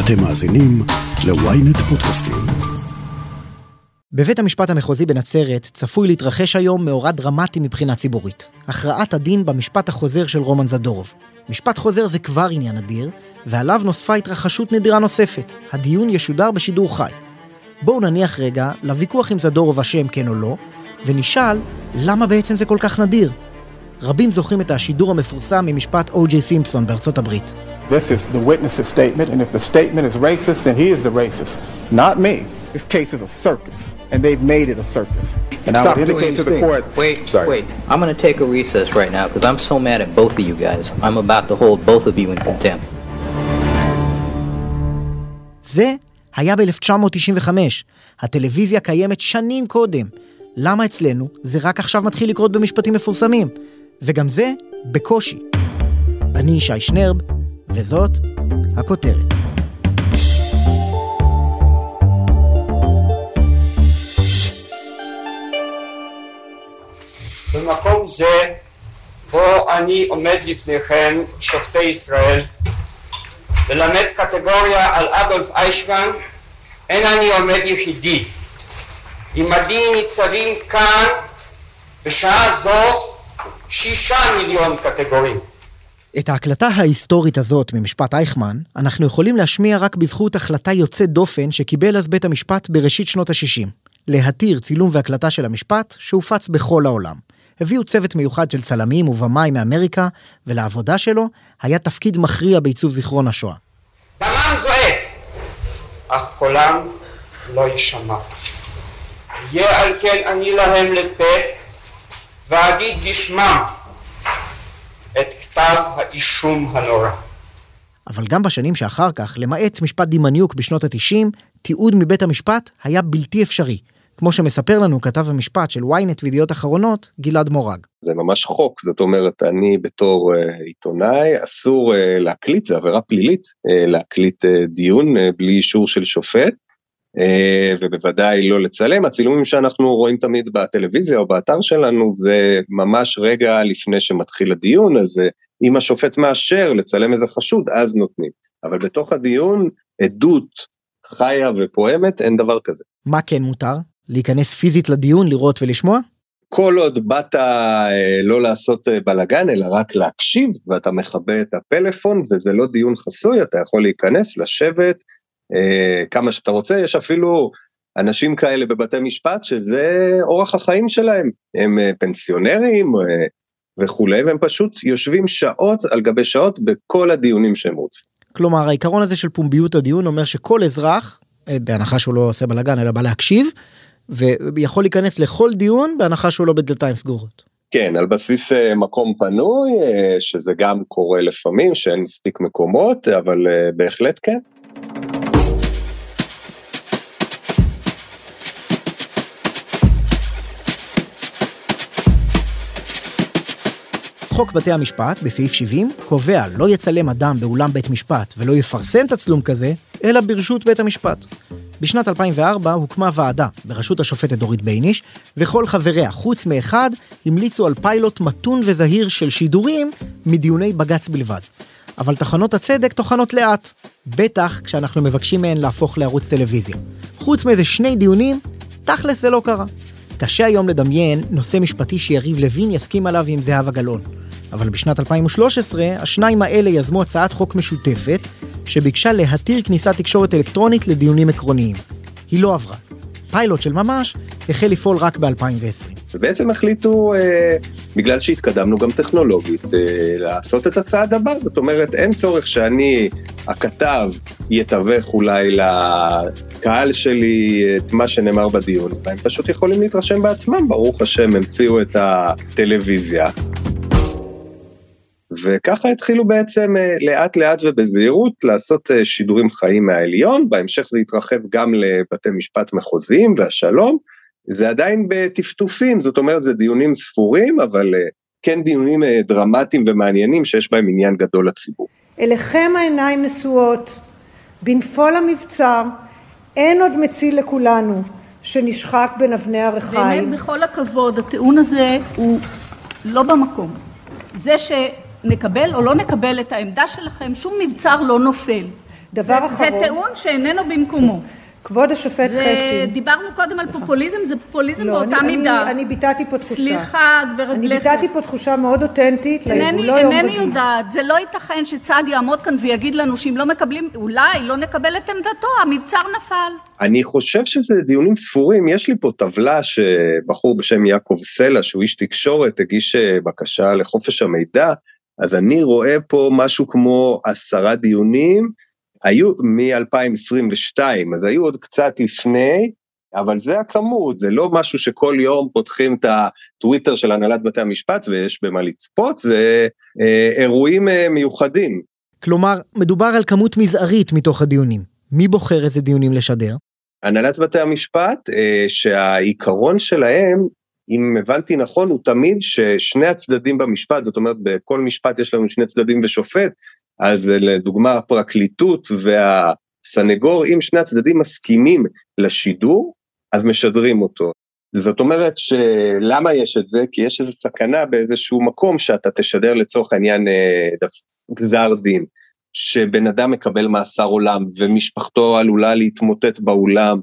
אתם מאזינים ל-ynet פודקאסטים. בבית המשפט המחוזי בנצרת צפוי להתרחש היום מאורע דרמטי מבחינה ציבורית. הכרעת הדין במשפט החוזר של רומן זדורוב. משפט חוזר זה כבר עניין אדיר, ועליו נוספה התרחשות נדירה נוספת. הדיון ישודר בשידור חי. בואו נניח רגע לוויכוח אם זדורוב אשם כן או לא, ונשאל למה בעצם זה כל כך נדיר. רבים זוכרים את השידור המפורסם ממשפט או.ג'יי סימפסון בארצות הברית. This is the witness's statement, and if the statement is racist, then he is the racist, not me. This case is a circus, and they've made it a circus. And I would indicate to the court. Wait, Sorry. wait. I'm going to take a recess right now because I'm so mad at both of you guys. I'm about to hold both of you in contempt. זה היה ב-1995. הטלוויזיה קיימת שנים קודם. למה אצלנו זה רק עכשיו מתחיל לקרות במשפטים מפורסמים? וגם זה בקושי. אני ישי שנרב, וזאת הכותרת. במקום זה, פה אני עומד לפניכם, שופטי ישראל, ללמד קטגוריה על אדולף איישמן, אין אני עומד יחידי. עמדי ניצבים כאן, בשעה זו, שישה מיליון קטגורים. את ההקלטה ההיסטורית הזאת ממשפט אייכמן, אנחנו יכולים להשמיע רק בזכות החלטה יוצאת דופן שקיבל אז בית המשפט בראשית שנות ה-60. להתיר צילום והקלטה של המשפט שהופץ בכל העולם. הביאו צוות מיוחד של צלמים ובמאי מאמריקה, ולעבודה שלו היה תפקיד מכריע בעיצוב זיכרון השואה. דמם זועק, אך קולם לא יישמע. יהיה על כן אני להם לפה, ואגיד בשמם את כתב האישום הנורא. אבל גם בשנים שאחר כך, למעט משפט דימניוק בשנות ה-90, תיעוד מבית המשפט היה בלתי אפשרי. כמו שמספר לנו כתב המשפט של ynet וידיעות אחרונות, גלעד מורג. זה ממש חוק, זאת אומרת, אני בתור uh, עיתונאי, אסור uh, להקליט, זה עבירה פלילית, uh, להקליט uh, דיון uh, בלי אישור של שופט, ובוודאי לא לצלם. הצילומים שאנחנו רואים תמיד בטלוויזיה או באתר שלנו, זה ממש רגע לפני שמתחיל הדיון, אז uh, אם השופט מאשר לצלם איזה חשוד, אז נותנים. אבל בתוך הדיון, עדות חיה ופועמת, אין דבר כזה. מה כן מותר? להיכנס פיזית לדיון, לראות ולשמוע? כל עוד באת אה, לא לעשות אה, בלאגן, אלא רק להקשיב, ואתה מכבה את הפלאפון, וזה לא דיון חסוי, אתה יכול להיכנס, לשבת, אה, כמה שאתה רוצה, יש אפילו אנשים כאלה בבתי משפט שזה אורח החיים שלהם, הם אה, פנסיונרים אה, וכולי, והם פשוט יושבים שעות על גבי שעות בכל הדיונים שהם רוצים. כלומר, העיקרון הזה של פומביות הדיון אומר שכל אזרח, אה, בהנחה שהוא לא עושה בלאגן אלא בא להקשיב, ויכול להיכנס לכל דיון בהנחה שהוא לא בדלתיים סגורות. כן, על בסיס אה, מקום פנוי, אה, שזה גם קורה לפעמים, שאין מספיק מקומות, אבל בהחלט כן. חוק בתי המשפט, בסעיף 70, קובע לא יצלם אדם באולם בית משפט ולא יפרסם תצלום כזה, אלא ברשות בית המשפט. בשנת 2004 הוקמה ועדה בראשות השופטת דורית בייניש, וכל חבריה, חוץ מאחד, המליצו על פיילוט מתון וזהיר של שידורים מדיוני בג"ץ בלבד. אבל תחנות הצדק טוחנות לאט, בטח כשאנחנו מבקשים מהן להפוך לערוץ טלוויזיה. חוץ מאיזה שני דיונים, תכלס זה לא קרה. קשה היום לדמיין נושא משפטי שיריב לוין יסכים עליו עם זהבה גלאון. אבל בשנת 2013, השניים האלה יזמו הצעת חוק משותפת, שביקשה להתיר כניסת תקשורת אלקטרונית לדיונים עקרוניים. היא לא עברה. פיילוט של ממש החל לפעול רק ב-2020. ובעצם החליטו, אה, בגלל שהתקדמנו גם טכנולוגית, אה, לעשות את הצעד הבא. זאת אומרת, אין צורך שאני, הכתב, יתווך אולי לקהל שלי את מה שנאמר בדיון, והם פשוט יכולים להתרשם בעצמם, ברוך השם, המציאו את הטלוויזיה. וככה התחילו בעצם אה, לאט לאט ובזהירות לעשות אה, שידורים חיים מהעליון, בהמשך זה התרחב גם לבתי משפט מחוזיים והשלום, זה עדיין בטפטופים, זאת אומרת זה דיונים ספורים, אבל אה, כן דיונים דרמטיים ומעניינים שיש בהם עניין גדול לציבור. אליכם העיניים נשואות, בנפול המבצר, אין עוד מציל לכולנו שנשחק בין אבני הרחיים. באמת, בכל הכבוד, הטיעון הזה הוא לא במקום. זה שנקבל או לא נקבל את העמדה שלכם, שום מבצר לא נופל. דבר זה, אחרון, זה טיעון שאיננו במקומו. כבוד השופט זה, חשין, דיברנו קודם על פופוליזם, זה פופוליזם לא, באותה אני- מידה. אני, אני ביטאתי פה תחושה. סליחה, גברת אני לכר. ביטאתי פה תחושה מאוד אותנטית אינני, יום אינני. יודעת, זה לא ייתכן שצד יעמוד כאן ויגיד לנו שאם לא מקבלים, אולי לא נקבל את עמדתו, המבצר נפל. אני חושב שזה דיונים ספורים, יש לי פה טבלה שבחור בשם יעקב סלע, שהוא איש תקשורת, הגיש אה, בקשה לחופש המידע, אז אני רואה פה משהו כמו עשרה דיונים, היו מ-2022, אז היו עוד קצת לפני, אבל זה הכמות, זה לא משהו שכל יום פותחים את הטוויטר של הנהלת בתי המשפט ויש במה לצפות, זה אה, אירועים אה, מיוחדים. כלומר, מדובר על כמות מזערית מתוך הדיונים. מי בוחר איזה דיונים לשדר? הנהלת בתי המשפט, אה, שהעיקרון שלהם, אם הבנתי נכון, הוא תמיד ששני הצדדים במשפט, זאת אומרת, בכל משפט יש לנו שני צדדים ושופט, אז לדוגמה הפרקליטות והסנגור, אם שני הצדדים מסכימים לשידור, אז משדרים אותו. זאת אומרת שלמה יש את זה? כי יש איזו סכנה באיזשהו מקום שאתה תשדר לצורך העניין אה, גזר דין. שבן אדם מקבל מאסר עולם ומשפחתו עלולה להתמוטט באולם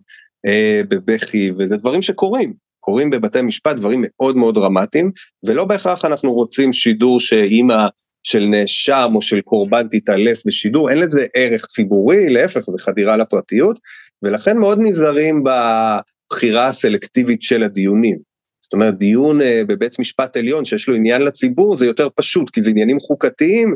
אה, בבכי, וזה דברים שקורים, קורים בבתי משפט, דברים מאוד מאוד דרמטיים, ולא בהכרח אנחנו רוצים שידור שאימא של נאשם או של קורבן תתעלף בשידור, אין לזה ערך ציבורי, להפך, זה חדירה לפרטיות, ולכן מאוד נזהרים בבחירה הסלקטיבית של הדיונים. זאת אומרת, דיון אה, בבית משפט עליון שיש לו עניין לציבור זה יותר פשוט, כי זה עניינים חוקתיים,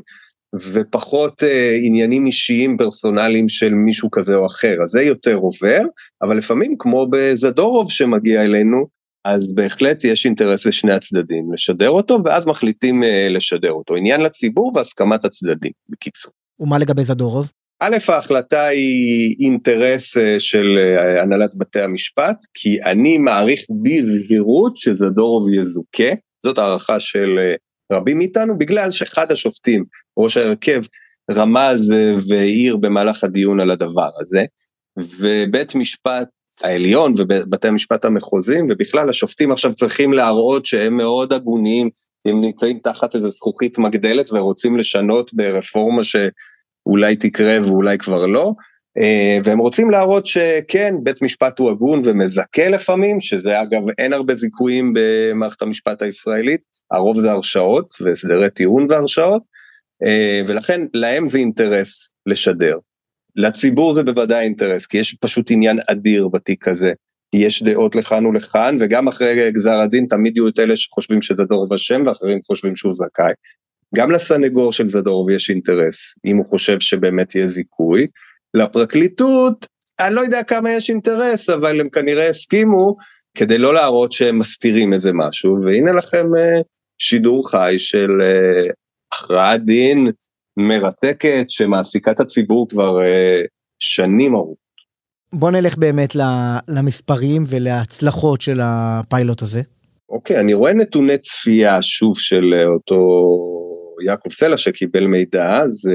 ופחות אה, עניינים אישיים פרסונליים של מישהו כזה או אחר, אז זה יותר עובר, אבל לפעמים כמו בזדורוב שמגיע אלינו, אז בהחלט יש אינטרס לשני הצדדים לשדר אותו, ואז מחליטים אה, לשדר אותו. עניין לציבור והסכמת הצדדים, בקיצור. ומה לגבי זדורוב? א', ההחלטה היא אינטרס אה, של אה, הנהלת בתי המשפט, כי אני מעריך בזהירות שזדורוב יזוכה, זאת הערכה של רבים מאיתנו, בגלל שאחד השופטים, ראש ההרכב, רמז והעיר במהלך הדיון על הדבר הזה, ובית משפט העליון ובתי המשפט המחוזיים, ובכלל השופטים עכשיו צריכים להראות שהם מאוד הגונים, כי הם נמצאים תחת איזו זכוכית מגדלת ורוצים לשנות ברפורמה שאולי תקרה ואולי כבר לא, אה, והם רוצים להראות שכן, בית משפט הוא הגון ומזכה לפעמים, שזה אגב אין הרבה זיכויים במערכת המשפט הישראלית, הרוב זה הרשעות והסדרי טיעון והרשעות, אה, ולכן להם זה אינטרס לשדר. לציבור זה בוודאי אינטרס, כי יש פשוט עניין אדיר בתיק הזה. יש דעות לכאן ולכאן, וגם אחרי גזר הדין תמיד יהיו את אלה שחושבים שזדורוב אשם ואחרים חושבים שהוא זכאי. גם לסנגור של זדורוב יש אינטרס, אם הוא חושב שבאמת יהיה זיכוי. לפרקליטות, אני לא יודע כמה יש אינטרס, אבל הם כנראה הסכימו כדי לא להראות שהם מסתירים איזה משהו, והנה לכם אה, שידור חי של אה, הכרעת דין מרתקת שמעסיקה את הציבור כבר אה, שנים ארוכות. בוא נלך באמת למספרים ולהצלחות של הפיילוט הזה. אוקיי, אני רואה נתוני צפייה שוב של אה, אותו יעקב סלע שקיבל מידע, אז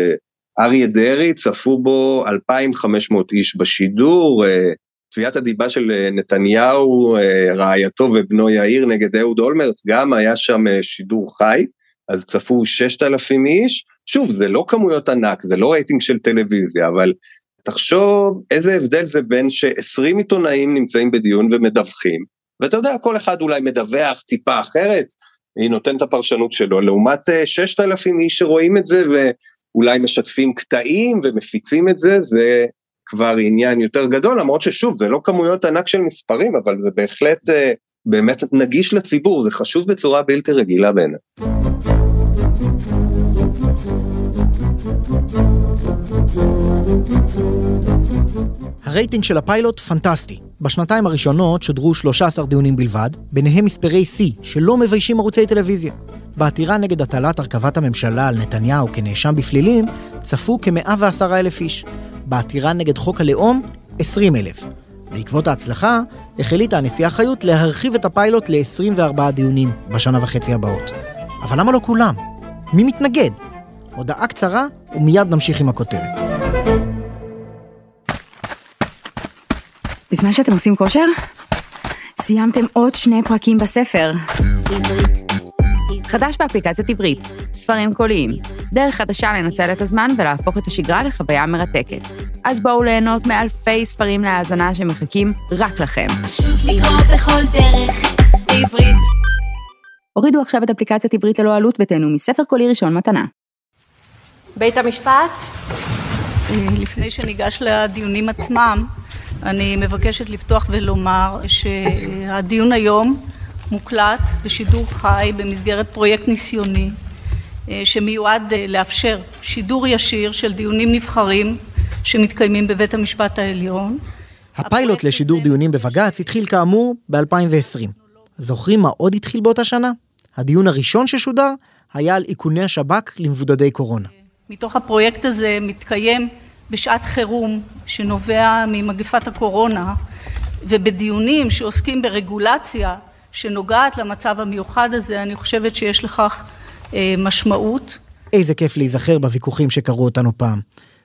אריה דרעי צפו בו 2,500 איש בשידור, אה, צפיית הדיבה של אה, נתניהו, רעייתו ובנו יאיר נגד אהוד אולמרט, גם היה שם שידור חי, אז צפו 6,000 איש, שוב, זה לא כמויות ענק, זה לא רייטינג של טלוויזיה, אבל תחשוב איזה הבדל זה בין ש-20 עיתונאים נמצאים בדיון ומדווחים, ואתה יודע, כל אחד אולי מדווח טיפה אחרת, היא נותנת את הפרשנות שלו, לעומת אה, 6,000 איש שרואים את זה ואולי משתפים קטעים ומפיצים את זה, זה כבר עניין יותר גדול, למרות ששוב, זה לא כמויות ענק של מספרים, אבל זה בהחלט אה, באמת נגיש לציבור, זה חשוב בצורה בלתי רגילה בעיניי. הרייטינג של הפיילוט פנטסטי. בשנתיים הראשונות שודרו 13 דיונים בלבד, ביניהם מספרי שיא שלא מביישים ערוצי טלוויזיה. בעתירה נגד הטלת הרכבת הממשלה על נתניהו כנאשם בפלילים, צפו כ-110 אלף איש. בעתירה נגד חוק הלאום, 20 אלף. בעקבות ההצלחה, החליטה הנשיאה חיות להרחיב את הפיילוט ל-24 דיונים בשנה וחצי הבאות. אבל למה לא כולם? מי מתנגד? הודעה קצרה ומיד נמשיך עם הכותרת. בזמן שאתם עושים כושר, סיימתם עוד שני פרקים בספר. חדש באפליקציית עברית, ספרים קוליים, דרך חדשה לנצל את הזמן ולהפוך את השגרה לחוויה מרתקת. אז בואו ליהנות מאלפי ספרים להאזנה שמחכים רק לכם. לקרוא בכל דרך, בעברית. הורידו עכשיו את אפליקציית עברית ללא עלות ותהנו מספר קולי ראשון מתנה. בית המשפט? לפני שניגש לדיונים עצמם, אני מבקשת לפתוח ולומר שהדיון היום מוקלט בשידור חי במסגרת פרויקט ניסיוני שמיועד לאפשר שידור ישיר של דיונים נבחרים שמתקיימים בבית המשפט העליון. הפיילוט לשידור דיונים בבג"ץ התחיל כאמור ב-2020. זוכרים מה עוד התחיל באותה שנה? הדיון הראשון ששודר היה על איכוני השב"כ למבודדי קורונה. מתוך הפרויקט הזה מתקיים בשעת חירום שנובע ממגפת הקורונה ובדיונים שעוסקים ברגולציה שנוגעת למצב המיוחד הזה, אני חושבת שיש לכך אה, משמעות. איזה כיף להיזכר בוויכוחים שקרו אותנו פעם.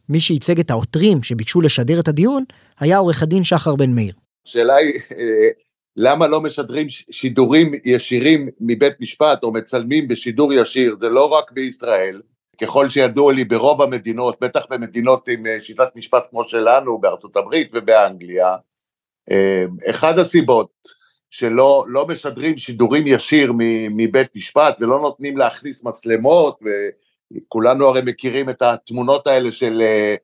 מי שייצג את העותרים שביקשו לשדר את הדיון היה עורך הדין שחר בן מאיר. השאלה היא, אה, למה לא משדרים שידורים ישירים מבית משפט או מצלמים בשידור ישיר, זה לא רק בישראל, ככל שידוע לי ברוב המדינות, בטח במדינות עם אה, שיטת משפט כמו שלנו, בארצות הברית ובאנגליה, אה, אחד הסיבות שלא לא משדרים שידורים ישיר מבית משפט ולא נותנים להכניס מצלמות, וכולנו הרי מכירים את התמונות האלה של אה,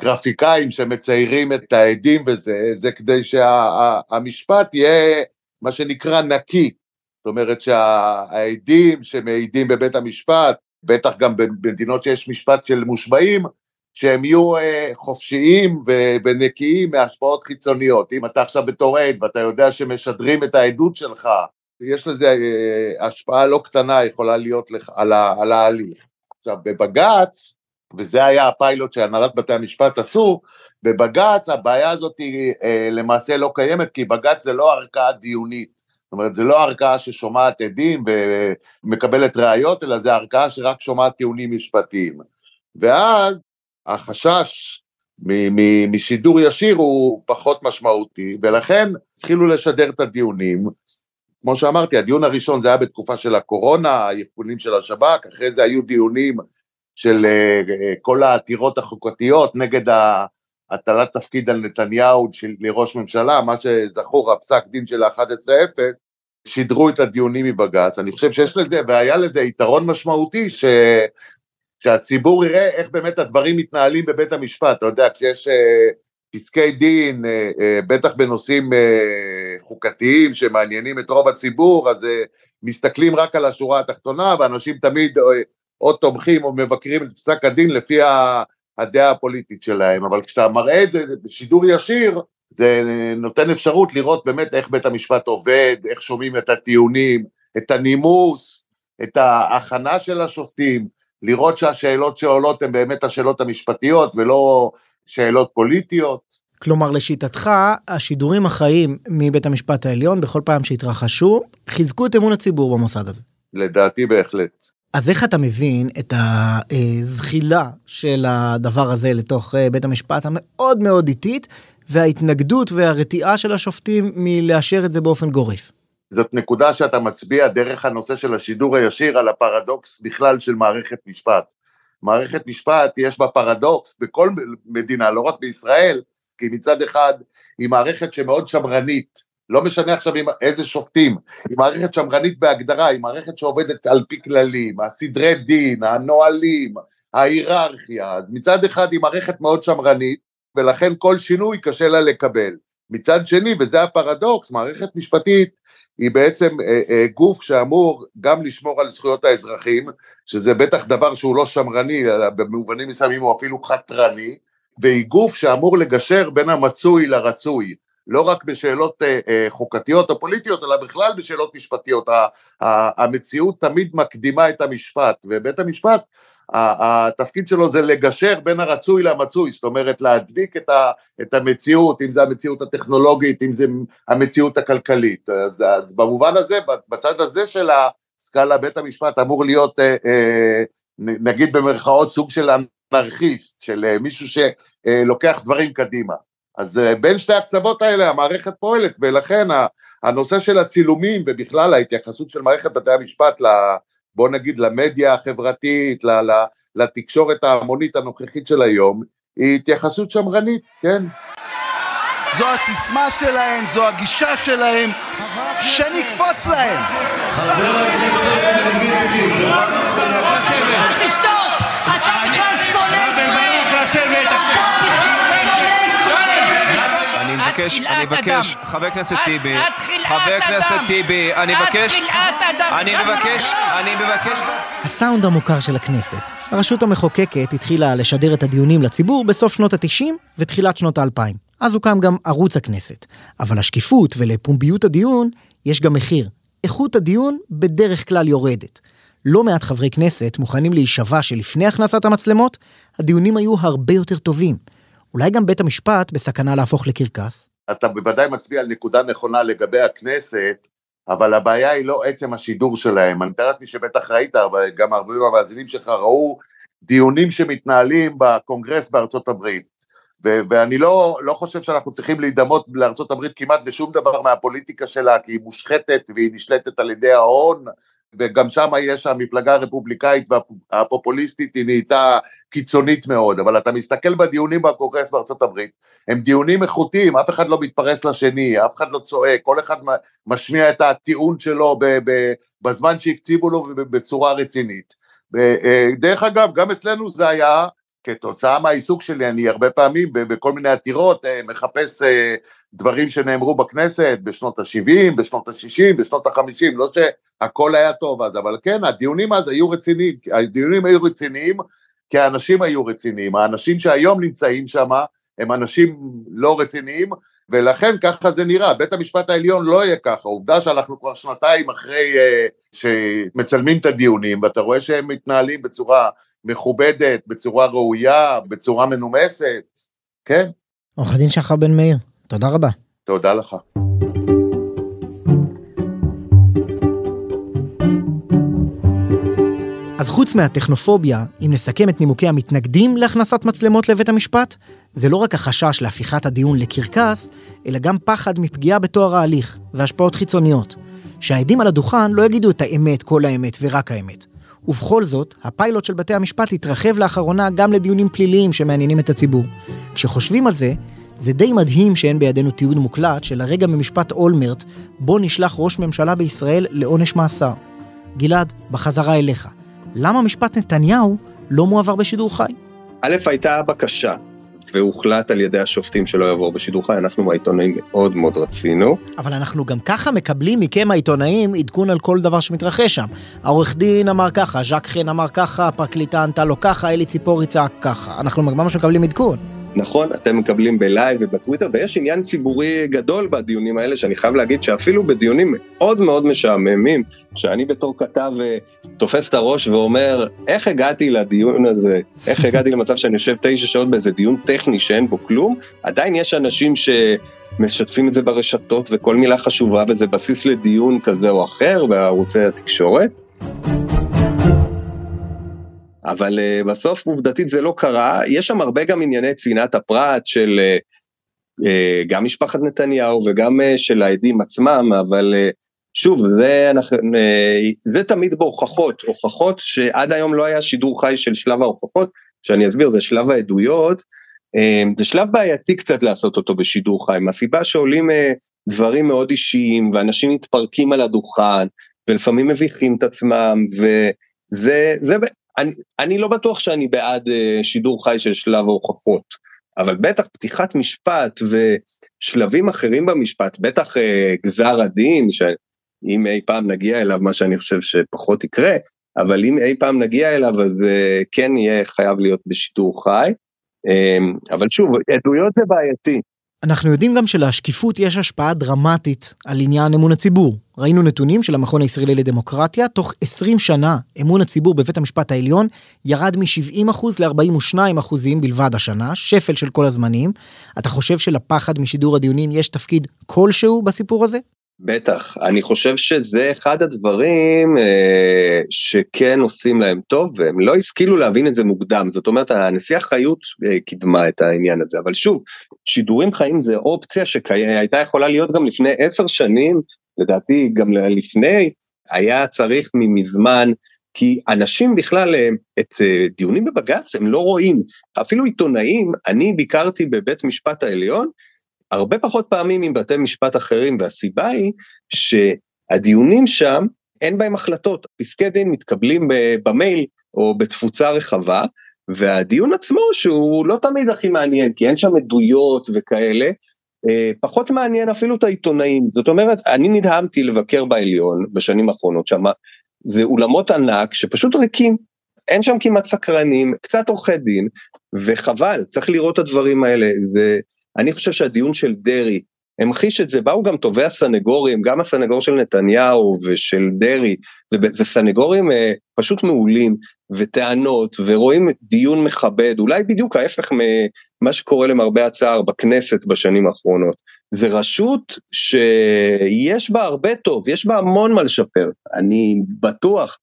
גרפיקאים שמציירים את העדים וזה, זה כדי שהמשפט שה, יהיה מה שנקרא נקי, זאת אומרת שהעדים שמעידים בבית המשפט בטח גם במדינות שיש משפט של מושבעים, שהם יהיו אה, חופשיים ו- ונקיים מהשפעות חיצוניות. אם אתה עכשיו בתור עד ואתה יודע שמשדרים את העדות שלך, יש לזה אה, השפעה לא קטנה יכולה להיות לך על, ה- על ההליך. עכשיו בבג"ץ, וזה היה הפיילוט שהנהלת בתי המשפט עשו, בבג"ץ הבעיה הזאת היא אה, למעשה לא קיימת, כי בג"ץ זה לא ערכאה דיונית. זאת אומרת, זה לא ערכאה ששומעת עדים ומקבלת ראיות, אלא זה ערכאה שרק שומעת טיעונים משפטיים. ואז החשש משידור ישיר הוא פחות משמעותי, ולכן התחילו לשדר את הדיונים. כמו שאמרתי, הדיון הראשון זה היה בתקופה של הקורונה, הארגונים של השב"כ, אחרי זה היו דיונים של אה, כל העתירות החוקתיות נגד הטלת תפקיד על נתניהו של, לראש ממשלה, מה שזכור הפסק דין של ה-11-0, שידרו את הדיונים מבג"ץ, אני חושב שיש לזה, והיה לזה יתרון משמעותי, ש... שהציבור יראה איך באמת הדברים מתנהלים בבית המשפט, אתה יודע, כשיש אה, פסקי דין, אה, אה, בטח בנושאים אה, חוקתיים שמעניינים את רוב הציבור, אז אה, מסתכלים רק על השורה התחתונה, ואנשים תמיד אה, או תומכים או מבקרים את פסק הדין לפי הדעה הפוליטית שלהם, אבל כשאתה מראה את זה בשידור ישיר, זה נותן אפשרות לראות באמת איך בית המשפט עובד, איך שומעים את הטיעונים, את הנימוס, את ההכנה של השופטים, לראות שהשאלות שעולות הן באמת השאלות המשפטיות ולא שאלות פוליטיות. כלומר, לשיטתך, השידורים החיים מבית המשפט העליון, בכל פעם שהתרחשו, חיזקו את אמון הציבור במוסד הזה. לדעתי בהחלט. אז איך אתה מבין את הזחילה של הדבר הזה לתוך אה, בית המשפט המאוד מאוד איטית, וההתנגדות והרתיעה של השופטים מלאשר את זה באופן גורף? זאת נקודה שאתה מצביע דרך הנושא של השידור הישיר על הפרדוקס בכלל של מערכת משפט. מערכת משפט יש בה פרדוקס בכל מדינה, לא רק בישראל, כי מצד אחד היא מערכת שמאוד שמרנית, לא משנה עכשיו עם איזה שופטים, היא מערכת שמרנית בהגדרה, היא מערכת שעובדת על פי כללים, הסדרי דין, הנהלים, ההיררכיה, אז מצד אחד היא מערכת מאוד שמרנית, ולכן כל שינוי קשה לה לקבל. מצד שני, וזה הפרדוקס, מערכת משפטית היא בעצם אה, אה, גוף שאמור גם לשמור על זכויות האזרחים, שזה בטח דבר שהוא לא שמרני, אלא במובנים מסוימים הוא אפילו חתרני, והיא גוף שאמור לגשר בין המצוי לרצוי. לא רק בשאלות אה, אה, חוקתיות או פוליטיות, אלא בכלל בשאלות משפטיות. המציאות תמיד מקדימה את המשפט, ובית המשפט, התפקיד שלו זה לגשר בין הרצוי למצוי, זאת אומרת להדביק את, המציאות, אם זה המציאות הטכנולוגית, אם זה המציאות הכלכלית. אז, אז במובן הזה, בצד הזה של הסקאלה, בית המשפט אמור להיות, אה, נגיד במרכאות, סוג של אנרכיסט, של מישהו שלוקח דברים קדימה. אז אה, בין שתי הקצוות האלה המערכת פועלת, ולכן הנושא של הצילומים ובכלל ההתייחסות של מערכת בתי המשפט, בוא נגיד למדיה החברתית, לתקשורת ההמונית הנוכחית של היום, היא התייחסות שמרנית, כן? זו הסיסמה שלהם, זו הגישה שלהם, שנקפוץ להם. חבר הכנסת מלביצקי, זה רק... מבקש, אני מבקש, חבר הכנסת טיבי, חבר הכנסת טיבי, אני מבקש, אני מבקש, אני מבקש... הסאונד המוכר של הכנסת. הרשות המחוקקת התחילה לשדר את הדיונים לציבור בסוף שנות ה-90 ותחילת שנות ה-2000. אז הוקם גם ערוץ הכנסת. אבל לשקיפות ולפומביות הדיון יש גם מחיר. איכות הדיון בדרך כלל יורדת. לא מעט חברי כנסת מוכנים להישבע שלפני הכנסת המצלמות, הדיונים היו הרבה יותר טובים. אולי גם בית המשפט בסכנה להפוך לקרקס? אתה בוודאי מצביע על נקודה נכונה לגבי הכנסת, אבל הבעיה היא לא עצם השידור שלהם. אני מתאר לעצמי שבטח ראית, וגם הרבה מהמאזינים שלך ראו דיונים שמתנהלים בקונגרס בארצות הברית. ו- ואני לא, לא חושב שאנחנו צריכים להידמות לארצות הברית כמעט בשום דבר מהפוליטיקה שלה, כי היא מושחתת והיא נשלטת על ידי ההון, וגם שם יש המפלגה הרפובליקאית והפופוליסטית היא נהייתה קיצונית מאוד, אבל אתה מסתכל בדיונים בקונגרס בארצות הברית, הם דיונים איכותיים, אף אחד לא מתפרס לשני, אף אחד לא צועק, כל אחד משמיע את הטיעון שלו בזמן שהקציבו לו בצורה רצינית. דרך אגב, גם אצלנו זה היה כתוצאה מהעיסוק שלי, אני הרבה פעמים בכל מיני עתירות מחפש דברים שנאמרו בכנסת בשנות ה-70, בשנות ה-60, בשנות ה-50, לא שהכל היה טוב אז, אבל כן, הדיונים אז היו רציניים, הדיונים היו רציניים כי האנשים היו רציניים, האנשים שהיום נמצאים שם הם אנשים לא רציניים, ולכן ככה זה נראה, בית המשפט העליון לא יהיה ככה, עובדה שאנחנו כבר שנתיים אחרי uh, שמצלמים את הדיונים, ואתה רואה שהם מתנהלים בצורה מכובדת, בצורה ראויה, בצורה מנומסת, כן? עורך הדין שחר בן מאיר, תודה רבה. תודה לך. אז חוץ מהטכנופוביה, אם נסכם את נימוקי המתנגדים להכנסת מצלמות לבית המשפט, זה לא רק החשש להפיכת הדיון לקרקס, אלא גם פחד מפגיעה בתואר ההליך והשפעות חיצוניות. שהעדים על הדוכן לא יגידו את האמת, כל האמת ורק האמת. ובכל זאת, הפיילוט של בתי המשפט התרחב לאחרונה גם לדיונים פליליים שמעניינים את הציבור. כשחושבים על זה, זה די מדהים שאין בידינו תיעוד מוקלט של הרגע ממשפט אולמרט, בו נשלח ראש ממשלה בישראל לעונש מאסר. גלעד, בחזרה אליך. למה משפט נתניהו לא מועבר בשידור חי? א', הייתה בקשה, והוחלט על ידי השופטים שלא יעבור בשידור חי, אנחנו מהעיתונאים מאוד מאוד רצינו. אבל אנחנו גם ככה מקבלים מכם העיתונאים עדכון על כל דבר שמתרחש שם. העורך דין אמר ככה, ז'ק חן אמר ככה, הפרקליטה ענתה לו ככה, אלי ציפורי צעק ככה. אנחנו ממש מקבלים עדכון. נכון, אתם מקבלים בלייב ובטוויטר, ויש עניין ציבורי גדול בדיונים האלה, שאני חייב להגיד שאפילו בדיונים מאוד מאוד משעממים, שאני בתור כתב אה, תופס את הראש ואומר, איך הגעתי לדיון הזה, איך הגעתי למצב שאני יושב תשע שעות באיזה דיון טכני שאין בו כלום, עדיין יש אנשים שמשתפים את זה ברשתות, וכל מילה חשובה, וזה בסיס לדיון כזה או אחר בערוצי התקשורת. אבל uh, בסוף עובדתית זה לא קרה, יש שם הרבה גם ענייני צנעת הפרט של uh, uh, גם משפחת נתניהו וגם uh, של העדים עצמם, אבל uh, שוב, זה, אנחנו, uh, זה תמיד בהוכחות, הוכחות שעד היום לא היה שידור חי של שלב ההוכחות, שאני אסביר, זה שלב העדויות, uh, זה שלב בעייתי קצת לעשות אותו בשידור חי, מהסיבה שעולים uh, דברים מאוד אישיים, ואנשים מתפרקים על הדוכן, ולפעמים מביכים את עצמם, וזה זה, אני, אני לא בטוח שאני בעד uh, שידור חי של שלב ההוכחות, אבל בטח פתיחת משפט ושלבים אחרים במשפט, בטח uh, גזר הדין, שאם אי פעם נגיע אליו, מה שאני חושב שפחות יקרה, אבל אם אי פעם נגיע אליו, אז uh, כן יהיה חייב להיות בשידור חי. אבל שוב, עדויות זה בעייתי. אנחנו יודעים גם שלשקיפות יש השפעה דרמטית על עניין אמון הציבור. ראינו נתונים של המכון הישראלי לדמוקרטיה, תוך 20 שנה אמון הציבור בבית המשפט העליון ירד מ-70% ל-42% בלבד השנה, שפל של כל הזמנים. אתה חושב שלפחד משידור הדיונים יש תפקיד כלשהו בסיפור הזה? בטח, אני חושב שזה אחד הדברים אה, שכן עושים להם טוב, והם לא השכילו להבין את זה מוקדם, זאת אומרת, הנשיאה חיות אה, קידמה את העניין הזה, אבל שוב, שידורים חיים זה אופציה שהייתה יכולה להיות גם לפני עשר שנים, לדעתי גם לפני, היה צריך ממזמן כי אנשים בכלל, אה, את אה, דיונים בבג"ץ הם לא רואים. אפילו עיתונאים, אני ביקרתי בבית משפט העליון, הרבה פחות פעמים עם בתי משפט אחרים, והסיבה היא שהדיונים שם, אין בהם החלטות. פסקי דין מתקבלים במייל או בתפוצה רחבה, והדיון עצמו, שהוא לא תמיד הכי מעניין, כי אין שם עדויות וכאלה, אה, פחות מעניין אפילו את העיתונאים. זאת אומרת, אני נדהמתי לבקר בעליון בשנים האחרונות שם, זה אולמות ענק שפשוט ריקים, אין שם כמעט סקרנים, קצת עורכי דין, וחבל, צריך לראות את הדברים האלה. זה, אני חושב שהדיון של דרעי המחיש את זה, באו גם טובי הסנגורים, גם הסנגור של נתניהו ושל דרעי, זה סנגורים אה, פשוט מעולים, וטענות, ורואים דיון מכבד, אולי בדיוק ההפך ממה שקורה למרבה הצער בכנסת בשנים האחרונות. זה רשות שיש בה הרבה טוב, יש בה המון מה לשפר, אני בטוח,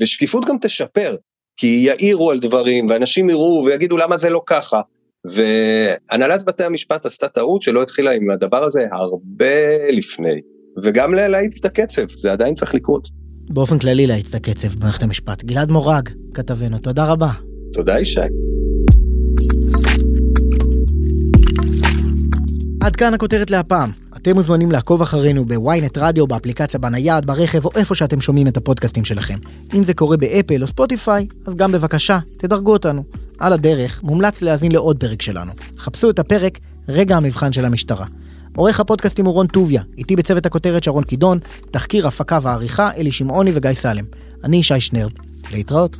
ושקיפות גם תשפר, כי יעירו על דברים, ואנשים יראו ויגידו למה זה לא ככה. והנהלת בתי המשפט עשתה טעות שלא התחילה עם הדבר הזה הרבה לפני, וגם להאיץ את הקצב, זה עדיין צריך לקרות. באופן כללי להאיץ את הקצב במערכת המשפט. גלעד מורג, כתבנו, תודה רבה. תודה ישי. עד כאן הכותרת להפעם. אתם מוזמנים לעקוב אחרינו בוויינט רדיו, באפליקציה בנייד, ברכב או איפה שאתם שומעים את הפודקאסטים שלכם. אם זה קורה באפל או ספוטיפיי, אז גם בבקשה, תדרגו אותנו. על הדרך, מומלץ להאזין לעוד פרק שלנו. חפשו את הפרק רגע המבחן של המשטרה. עורך הפודקאסטים הוא רון טוביה, איתי בצוות הכותרת שרון קידון, תחקיר, הפקה ועריכה אלי שמעוני וגיא סלם. אני ישי שנרב, להתראות.